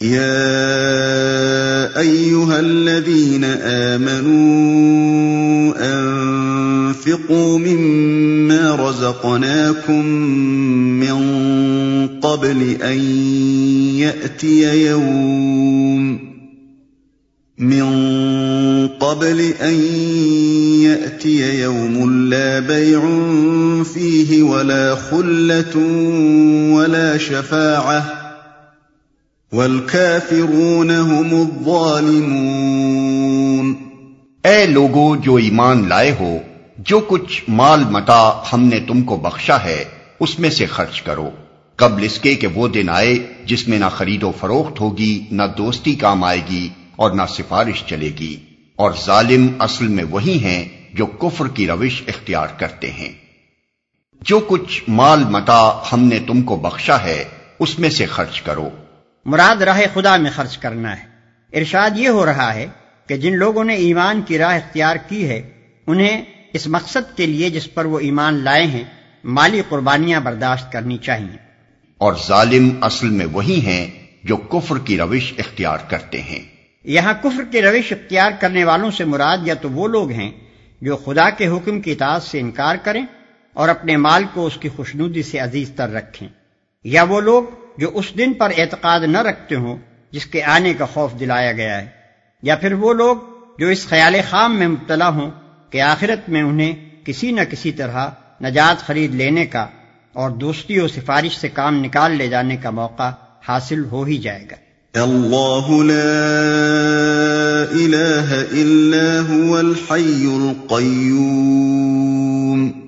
يا أيها الذين آمنوا أنفقوا مما رزقناكم من قبل أن يأتي يوم من قبل أن يأتي يوم لا بيع فيه ولا خلة ولا شفاعة والكافرون هم الظالمون۔ اے لوگو، جو ایمان لائے ہو، جو کچھ مال متا ہم نے تم کو بخشا ہے، اس میں سے خرچ کرو۔ قبل اس کے کہ وہ دن آئے جس میں نہ خرید و فروخت ہوگی، نہ دوستی کام آئے گی اور نہ سفارش چلے گی۔ اور ظالم اصل میں وہی ہیں جو کفر کی روش اختیار کرتے ہیں۔ جو کچھ مال متا ہم نے تم کو بخشا ہے، اس میں سے خرچ کرو۔ مراد راہ خدا میں خرچ کرنا ہے۔ ارشاد یہ ہو رہا ہے کہ جن لوگوں نے ایمان کی راہ اختیار کی ہے انہیں اس مقصد کے لیے جس پر وہ ایمان لائے ہیں مالی قربانیاں برداشت کرنی چاہیے۔ اور ظالم اصل میں وہی ہیں جو کفر کی روش اختیار کرتے ہیں۔ یہاں کفر کی روش اختیار کرنے والوں سے مراد یا تو وہ لوگ ہیں جو خدا کے حکم کی اطاعت سے انکار کریں اور اپنے مال کو اس کی خوشنودی سے عزیز تر رکھیں یا وہ لوگ جو اس دن پر اعتقاد نہ رکھتے ہوں جس کے آنے کا خوف دلایا گیا ہے، یا پھر وہ لوگ جو اس خیال خام میں مبتلا ہوں کہ آخرت میں انہیں کسی نہ کسی طرح نجات خرید لینے کا اور دوستی و سفارش سے کام نکال لے جانے کا موقع حاصل ہو ہی جائے گا۔ اللہ لا الہ الا هو الحی القیوم۔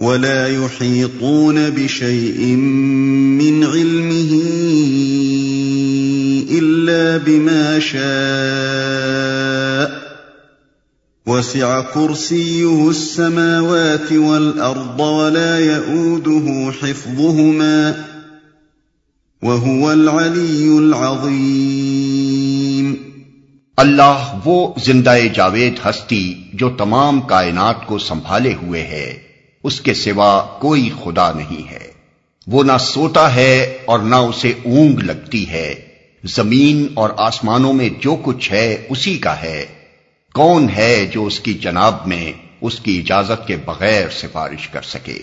ولا يحيطون بشيء من علمه إلا بما شاء. وسع كرسيه السماوات والأرض ولا يؤوده حفظهما وهو العلي العظيم. اللہ وہ زندہ جاوید ہستی جو تمام کائنات کو سنبھالے ہوئے ہے۔ اس کے سوا کوئی خدا نہیں ہے۔ وہ نہ سوتا ہے اور نہ اسے اونگ لگتی ہے۔ زمین اور آسمانوں میں جو کچھ ہے اسی کا ہے۔ کون ہے جو اس کی جناب میں اس کی اجازت کے بغیر سفارش کر سکے؟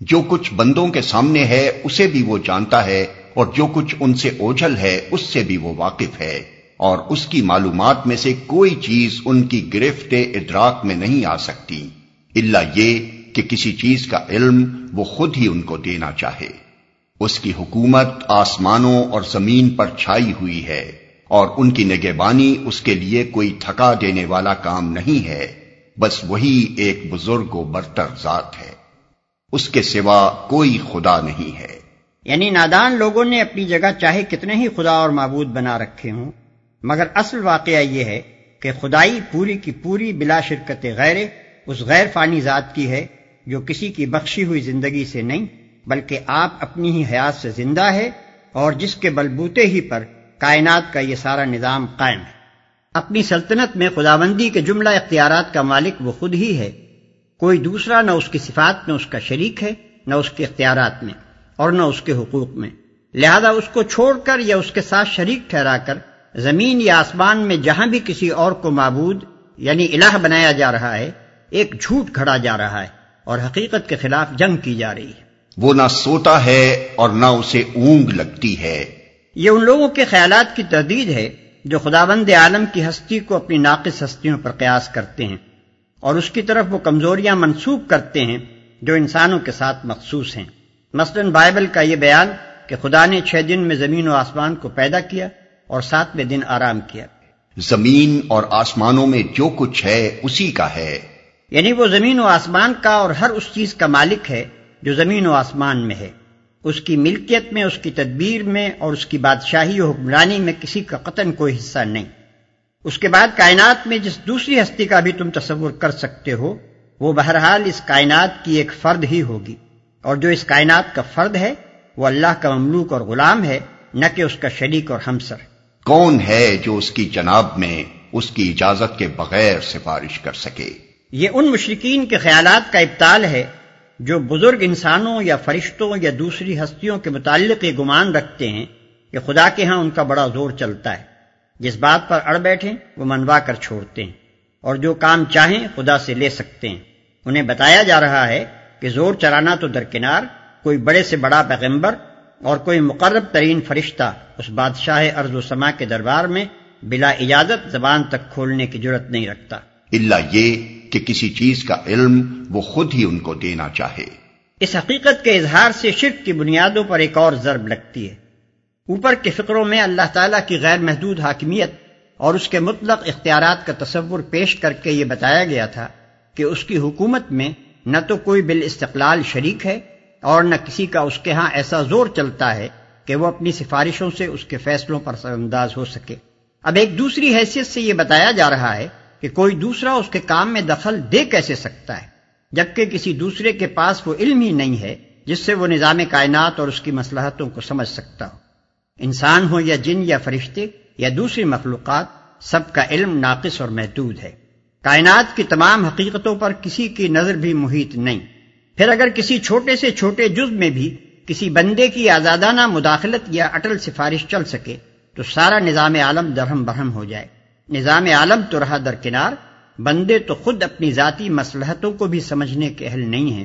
جو کچھ بندوں کے سامنے ہے اسے بھی وہ جانتا ہے اور جو کچھ ان سے اوجھل ہے اس سے بھی وہ واقف ہے۔ اور اس کی معلومات میں سے کوئی چیز ان کی گرفت ادراک میں نہیں آ سکتی۔ اللہ یہ کہ کسی چیز کا علم وہ خود ہی ان کو دینا چاہے۔ اس کی حکومت آسمانوں اور زمین پر چھائی ہوئی ہے اور ان کی نگہبانی اس کے لیے کوئی تھکا دینے والا کام نہیں ہے، بس وہی ایک بزرگ و برتر ذات ہے۔ اس کے سوا کوئی خدا نہیں ہے۔ یعنی نادان لوگوں نے اپنی جگہ چاہے کتنے ہی خدا اور معبود بنا رکھے ہوں، مگر اصل واقعہ یہ ہے کہ خدائی پوری کی پوری بلا شرکت غیر، اس غیر فانی ذات کی ہے جو کسی کی بخشی ہوئی زندگی سے نہیں، بلکہ آپ اپنی ہی حیات سے زندہ ہے اور جس کے بلبوتے ہی پر کائنات کا یہ سارا نظام قائم ہے۔ اپنی سلطنت میں خداوندی کے جملہ اختیارات کا مالک وہ خود ہی ہے۔ کوئی دوسرا نہ اس کی صفات میں اس کا شریک ہے، نہ اس کے اختیارات میں اور نہ اس کے حقوق میں۔ لہذا اس کو چھوڑ کر یا اس کے ساتھ شریک ٹھہرا کر زمین یا آسمان میں جہاں بھی کسی اور کو معبود یعنی الہ بنایا جا رہا ہے، ایک جھوٹ کھڑا جا رہا ہے۔ اور حقیقت کے خلاف جنگ کی جا رہی ہے۔ وہ نہ سوتا ہے اور نہ اسے اونگ لگتی ہے۔ یہ ان لوگوں کے خیالات کی تردید ہے جو خداوند عالم کی ہستی کو اپنی ناقص ہستیوں پر قیاس کرتے ہیں اور اس کی طرف وہ کمزوریاں منسوخ کرتے ہیں جو انسانوں کے ساتھ مخصوص ہیں۔ مثلا بائبل کا یہ بیان کہ خدا نے چھ دن میں زمین و آسمان کو پیدا کیا اور ساتویں دن آرام کیا۔ زمین اور آسمانوں میں جو کچھ ہے اسی کا ہے۔ یعنی وہ زمین و آسمان کا اور ہر اس چیز کا مالک ہے جو زمین و آسمان میں ہے۔ اس کی ملکیت میں، اس کی تدبیر میں اور اس کی بادشاہی و حکمرانی میں کسی کا قطن کوئی حصہ نہیں۔ اس کے بعد کائنات میں جس دوسری ہستی کا بھی تم تصور کر سکتے ہو، وہ بہرحال اس کائنات کی ایک فرد ہی ہوگی۔ اور جو اس کائنات کا فرد ہے، وہ اللہ کا مملوک اور غلام ہے، نہ کہ اس کا شریک اور ہمسر۔ کون ہے جو اس کی جناب میں اس کی اجازت کے بغیر سفارش کر سکے؟ یہ ان مشرقین کے خیالات کا ابتال ہے جو بزرگ انسانوں یا فرشتوں یا دوسری ہستیوں کے متعلق یہ گمان رکھتے ہیں کہ خدا کے ہاں ان کا بڑا زور چلتا ہے۔ جس بات پر اڑ بیٹھیں، وہ منوا کر چھوڑتے ہیں۔ اور جو کام چاہیں، خدا سے لے سکتے ہیں۔ انہیں بتایا جا رہا ہے کہ زور چرانا تو درکنار، کوئی بڑے سے بڑا پیغمبر اور کوئی مقرب ترین فرشتہ اس بادشاہ ارض و سما کے دربار میں بلا اجازت زبان تک کھولنے کی ضرورت نہیں رکھتا۔ اللہ یہ کہ کسی چیز کا علم وہ خود ہی ان کو دینا چاہے۔ اس حقیقت کے اظہار سے شرک کی بنیادوں پر ایک اور ضرب لگتی ہے۔ اوپر کے فکروں میں اللہ تعالیٰ کی غیر محدود حاکمیت اور اس کے مطلق اختیارات کا تصور پیش کر کے یہ بتایا گیا تھا کہ اس کی حکومت میں نہ تو کوئی بال استقلال شریک ہے اور نہ کسی کا اس کے ہاں ایسا زور چلتا ہے کہ وہ اپنی سفارشوں سے اس کے فیصلوں پر سر انداز ہو سکے۔ اب ایک دوسری حیثیت سے یہ بتایا جا رہا ہے کہ کوئی دوسرا اس کے کام میں دخل دے کیسے سکتا ہے؟ جبکہ کسی دوسرے کے پاس وہ علم ہی نہیں ہے، جس سے وہ نظام کائنات اور اس کی مسلحتوں کو سمجھ سکتا ہو۔ انسان ہو یا جن یا فرشتے یا دوسری مخلوقات، سب کا علم ناقص اور محدود ہے۔ کائنات کی تمام حقیقتوں پر کسی کی نظر بھی محیط نہیں۔ پھر اگر کسی چھوٹے سے چھوٹے جز میں بھی کسی بندے کی آزادانہ مداخلت یا اٹل سفارش چل سکے، تو سارا نظام عالم درہم برہم ہو جائے۔ نظام عالم تو رہا درکنار بندے تو خود اپنی ذاتی مسلحتوں کو بھی سمجھنے کے اہل نہیں ہیں۔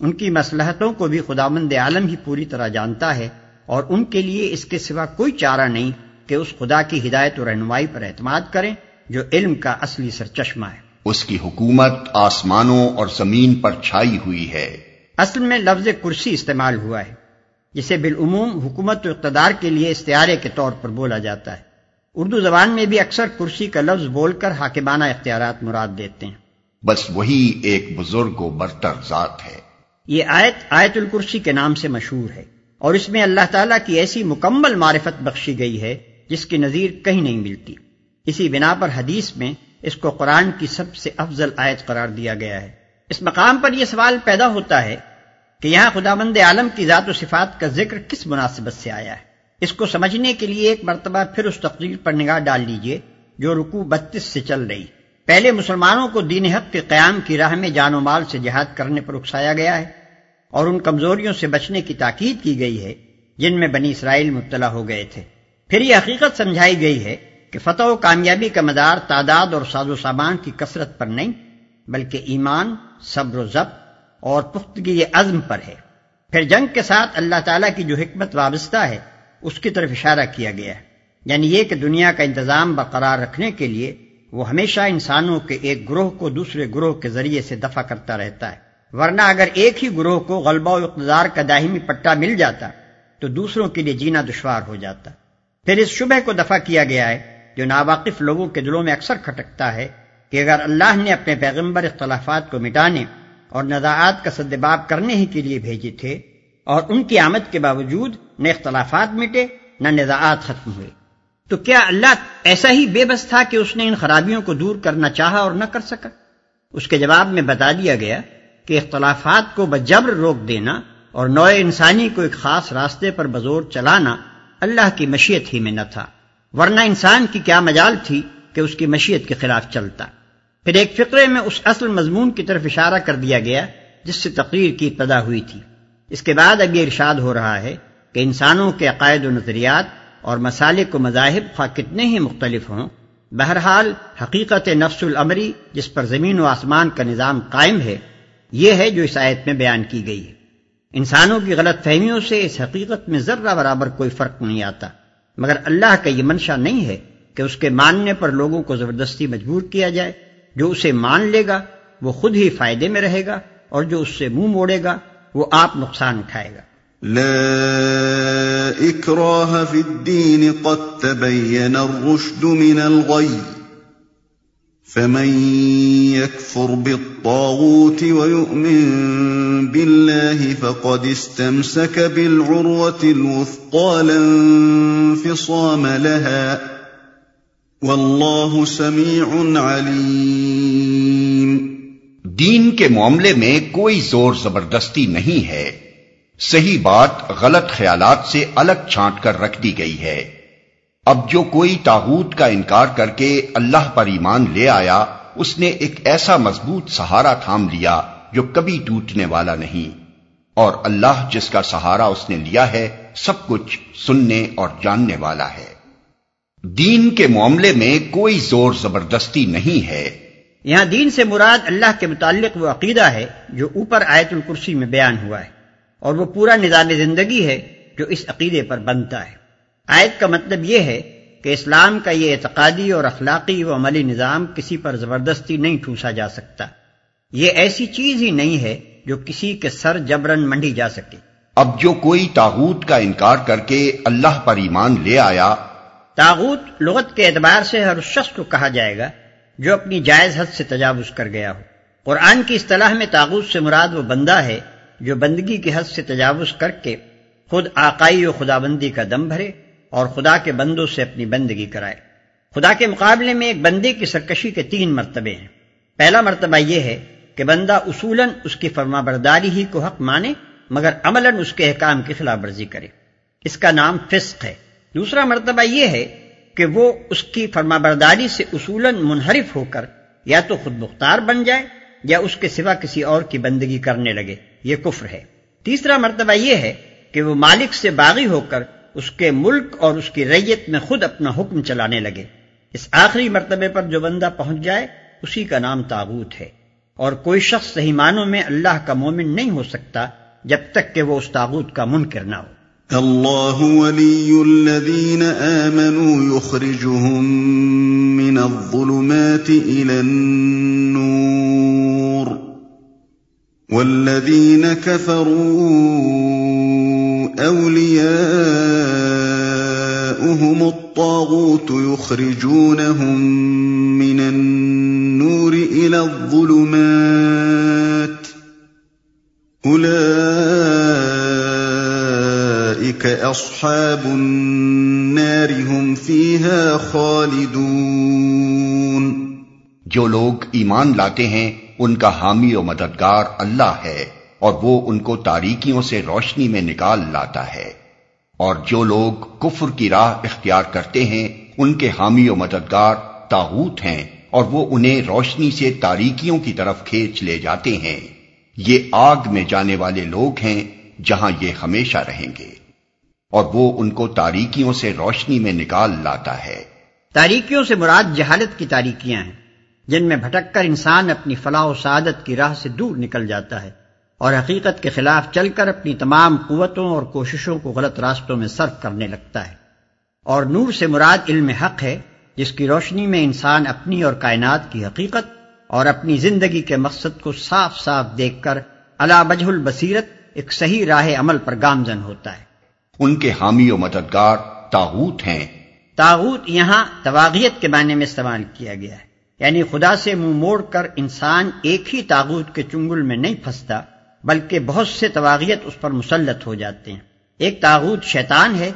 ان کی مسلحتوں کو بھی خداوند عالم ہی پوری طرح جانتا ہے اور ان کے لیے اس کے سوا کوئی چارہ نہیں کہ اس خدا کی ہدایت و رہنمائی پر اعتماد کریں جو علم کا اصلی سر چشمہ ہے۔ اس کی حکومت آسمانوں اور زمین پر چھائی ہوئی ہے۔ اصل میں لفظ کرسی استعمال ہوا ہے جسے بالعموم حکومت و اقتدار کے لیے استعارے کے طور پر بولا جاتا ہے۔ اردو زبان میں بھی اکثر کرسی کا لفظ بول کر حاکمانہ اختیارات مراد دیتے ہیں۔ بس وہی ایک بزرگ و برتر ذات ہے۔ یہ آیت آیت الکرسی کے نام سے مشہور ہے اور اس میں اللہ تعالیٰ کی ایسی مکمل معرفت بخشی گئی ہے جس کی نظیر کہیں نہیں ملتی۔ اسی بنا پر حدیث میں اس کو قرآن کی سب سے افضل آیت قرار دیا گیا ہے۔ اس مقام پر یہ سوال پیدا ہوتا ہے کہ یہاں خدا مند عالم کی ذات و صفات کا ذکر کس مناسبت سے آیا ہے؟ اس کو سمجھنے کے لیے ایک مرتبہ پھر اس تقریر پر نگاہ ڈال لیجیے جو رکو بتیس سے چل رہی۔ پہلے مسلمانوں کو دین حق کے قیام کی راہ میں جان و مال سے جہاد کرنے پر اکسایا گیا ہے اور ان کمزوریوں سے بچنے کی تاکید کی گئی ہے جن میں بنی اسرائیل مبتلا ہو گئے تھے۔ پھر یہ حقیقت سمجھائی گئی ہے کہ فتح و کامیابی کا مدار تعداد اور ساز و سامان کی کثرت پر نہیں، بلکہ ایمان، صبر و ضبط اور پختگی عزم پر ہے۔ پھر جنگ کے ساتھ اللہ تعالیٰ کی جو حکمت وابستہ ہے اس کی طرف اشارہ کیا گیا ہے۔ یعنی یہ کہ دنیا کا انتظام برقرار رکھنے کے لیے وہ ہمیشہ انسانوں کے ایک گروہ کو دوسرے گروہ کے ذریعے سے دفع کرتا رہتا ہے۔ ورنہ اگر ایک ہی گروہ کو غلبہ و اقتدار کا داہمی پٹا مل جاتا تو دوسروں کے لیے جینا دشوار ہو جاتا۔ پھر اس شبہ کو دفع کیا گیا ہے جو ناواقف لوگوں کے دلوں میں اکثر کھٹکتا ہے کہ اگر اللہ نے اپنے پیغمبر اختلافات کو مٹانے اور نزاعات کا سدباب کرنے ہی کے لیے بھیجے تھے اور ان کی آمد کے باوجود نہ اختلافات مٹے، نہ نزاعات ختم ہوئے۔ تو کیا اللہ ایسا ہی بے بس تھا کہ اس نے ان خرابیوں کو دور کرنا چاہا اور نہ کر سکا؟ اس کے جواب میں بتا دیا گیا کہ اختلافات کو بجبر روک دینا اور نوع انسانی کو ایک خاص راستے پر بزور چلانا اللہ کی مشیت ہی میں نہ تھا، ورنہ انسان کی کیا مجال تھی کہ اس کی مشیت کے خلاف چلتا۔ پھر ایک فقرے میں اس اصل مضمون کی طرف اشارہ کر دیا گیا جس سے تقریر کی ابتدا ہوئی تھی۔ اس کے بعد اب یہ ارشاد ہو رہا ہے کہ انسانوں کے عقائد و نظریات اور مسالے کو مذاہب خواہ کتنے ہی مختلف ہوں، بہرحال حقیقت نفس العمری جس پر زمین و آسمان کا نظام قائم ہے، یہ ہے جو اس آیت میں بیان کی گئی ہے۔ انسانوں کی غلط فہمیوں سے اس حقیقت میں ذرہ برابر کوئی فرق نہیں آتا۔ مگر اللہ کا یہ منشا نہیں ہے کہ اس کے ماننے پر لوگوں کو زبردستی مجبور کیا جائے۔ جو اسے مان لے گا، وہ خود ہی فائدے میں رہے گا اور جو اس سے منہ مو موڑے گا، وہ آپ نقصان اٹھائے گا۔ لا اکراہ فی الدین قد تبین الرشد من الغی فمن يكفر بالطاغوت ويؤمن بالله فقد استمسك بالعروة الوثقى لا انفصام لها. واللہ سمیع علیم دین کے معاملے میں کوئی زور زبردستی نہیں ہے۔ صحیح بات غلط خیالات سے الگ چھانٹ کر رکھ دی گئی ہے۔ اب جو کوئی تاغوت کا انکار کر کے اللہ پر ایمان لے آیا، اس نے ایک ایسا مضبوط سہارا تھام لیا جو کبھی ٹوٹنے والا نہیں۔ اور اللہ جس کا سہارا اس نے لیا ہے، سب کچھ سننے اور جاننے والا ہے۔ دین کے معاملے میں کوئی زور زبردستی نہیں ہے۔ یہاں دین سے مراد اللہ کے متعلق وہ عقیدہ ہے جو اوپر آیت الکرسی میں بیان ہوا ہے۔ اور وہ پورا نظام زندگی ہے جو اس عقیدے پر بنتا ہے۔ آیت کا مطلب یہ ہے کہ اسلام کا یہ اعتقادی اور اخلاقی و عملی نظام کسی پر زبردستی نہیں ٹھوسا جا سکتا۔ یہ ایسی چیز ہی نہیں ہے جو کسی کے سر جبرن منڈی جا سکے۔ اب جو کوئی تاغوت کا انکار کر کے اللہ پر ایمان لے آیا تاغوت لغت کے اعتبار سے ہر شخص کو کہا جائے گا جو اپنی جائز حد سے تجاوز کر گیا ہو۔ قرآن کی اصطلاح میں تاغوت سے مراد وہ بندہ ہے جو بندگی کی حد سے تجاوز کر کے خود آقائی و خدا بندی کا دم بھرے اور خدا کے بندوں سے اپنی بندگی کرائے۔ خدا کے مقابلے میں ایک بندے کی سرکشی کے تین مرتبے ہیں۔ پہلا مرتبہ یہ ہے کہ بندہ اصولاً اس کی فرما برداری ہی کو حق مانے، مگر عملاً اس کے احکام کی خلاف ورزی کرے۔ اس کا نام فسق ہے۔ دوسرا مرتبہ یہ ہے کہ وہ اس کی فرما برداری سے اصولاً منحرف ہو کر یا تو خود مختار بن جائے یا اس کے سوا کسی اور کی بندگی کرنے لگے۔ یہ کفر ہے۔ تیسرا مرتبہ یہ ہے کہ وہ مالک سے باغی ہو کر اس کے ملک اور اس کی ریت میں خود اپنا حکم چلانے لگے۔ اس آخری مرتبے پر جو بندہ پہنچ جائے، اسی کا نام تاغوت ہے۔ اور کوئی شخص صحیح معنوں میں اللہ کا مومن نہیں ہو سکتا جب تک کہ وہ اس تاغوت کا منکر نہ ہو۔ اللہ ولی الذین آمنوا يخرجهم من الظلمات الى النور۔ والذین كفروا اولیاؤهم الطاغوت يخرجونهم من النور إلى الظلمات. أولئك أصحاب النار هم فيها خالدون. جو لوگ ایمان لاتے ہیں ان کا حامی و مددگار اللہ ہے اور وہ ان کو تاریکیوں سے روشنی میں نکال لاتا ہے۔ اور جو لوگ کفر کی راہ اختیار کرتے ہیں، ان کے حامی و مددگار تاغوت ہیں اور وہ انہیں روشنی سے تاریکیوں کی طرف کھینچ لے جاتے ہیں۔ یہ آگ میں جانے والے لوگ ہیں جہاں یہ ہمیشہ رہیں گے۔ اور وہ ان کو تاریکیوں سے روشنی میں نکال لاتا ہے۔ تاریکیوں سے مراد جہالت کی تاریکیاں ہیں۔ جن میں بھٹک کر انسان اپنی فلاح و سعادت کی راہ سے دور نکل جاتا ہے اور حقیقت کے خلاف چل کر اپنی تمام قوتوں اور کوششوں کو غلط راستوں میں صرف کرنے لگتا ہے۔ اور نور سے مراد علم حق ہے جس کی روشنی میں انسان اپنی اور کائنات کی حقیقت اور اپنی زندگی کے مقصد کو صاف صاف دیکھ کر اللہ بجہ البصیرت ایک صحیح راہ عمل پر گامزن ہوتا ہے۔ ان کے حامی و مددگار تاغوت ہیں۔ تاغوت یہاں تواغیت کے معنی میں استعمال کیا گیا ہے۔ یعنی خدا سے منہ موڑ کر انسان ایک ہی تاغوت کے چنگل میں نہیں پھنستا، بلکہ بہت سے تواغیت اس پر مسلط ہو جاتے ہیں۔ ایک تاغوت شیطان ہے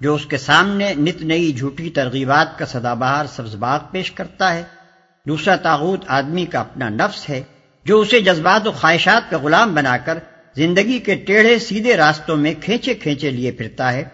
جو اس کے سامنے نت نئی جھوٹی ترغیبات کا سدا بہار سبز باغ پیش کرتا ہے۔ دوسرا تاغوت آدمی کا اپنا نفس ہے جو اسے جذبات و خواہشات کا غلام بنا کر زندگی کے ٹیڑھے سیدھے راستوں میں کھینچے کھینچے لیے پھرتا ہے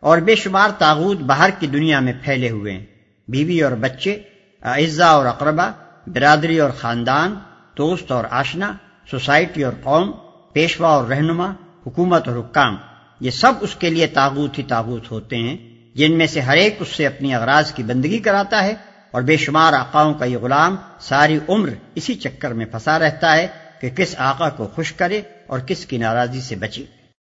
اور بے شمار تاغوت باہر کی دنیا میں پھیلے ہوئے ہیں۔ بیوی اور بچے اعزا اور اقربا، برادری اور خاندان، دوست اور آشنا، سوسائٹی اور قوم، پیشوا اور رہنما، حکومت اور حکام۔ یہ سب اس کے لیے تاغوت ہی تاغوت ہوتے ہیں، جن میں سے ہر ایک اس سے اپنی اغراض کی بندگی کراتا ہے اور بے شمار آقاؤں کا یہ غلام ساری عمر اسی چکر میں پھنسا رہتا ہے کہ کس آقا کو خوش کرے اور کس کی ناراضی سے بچے۔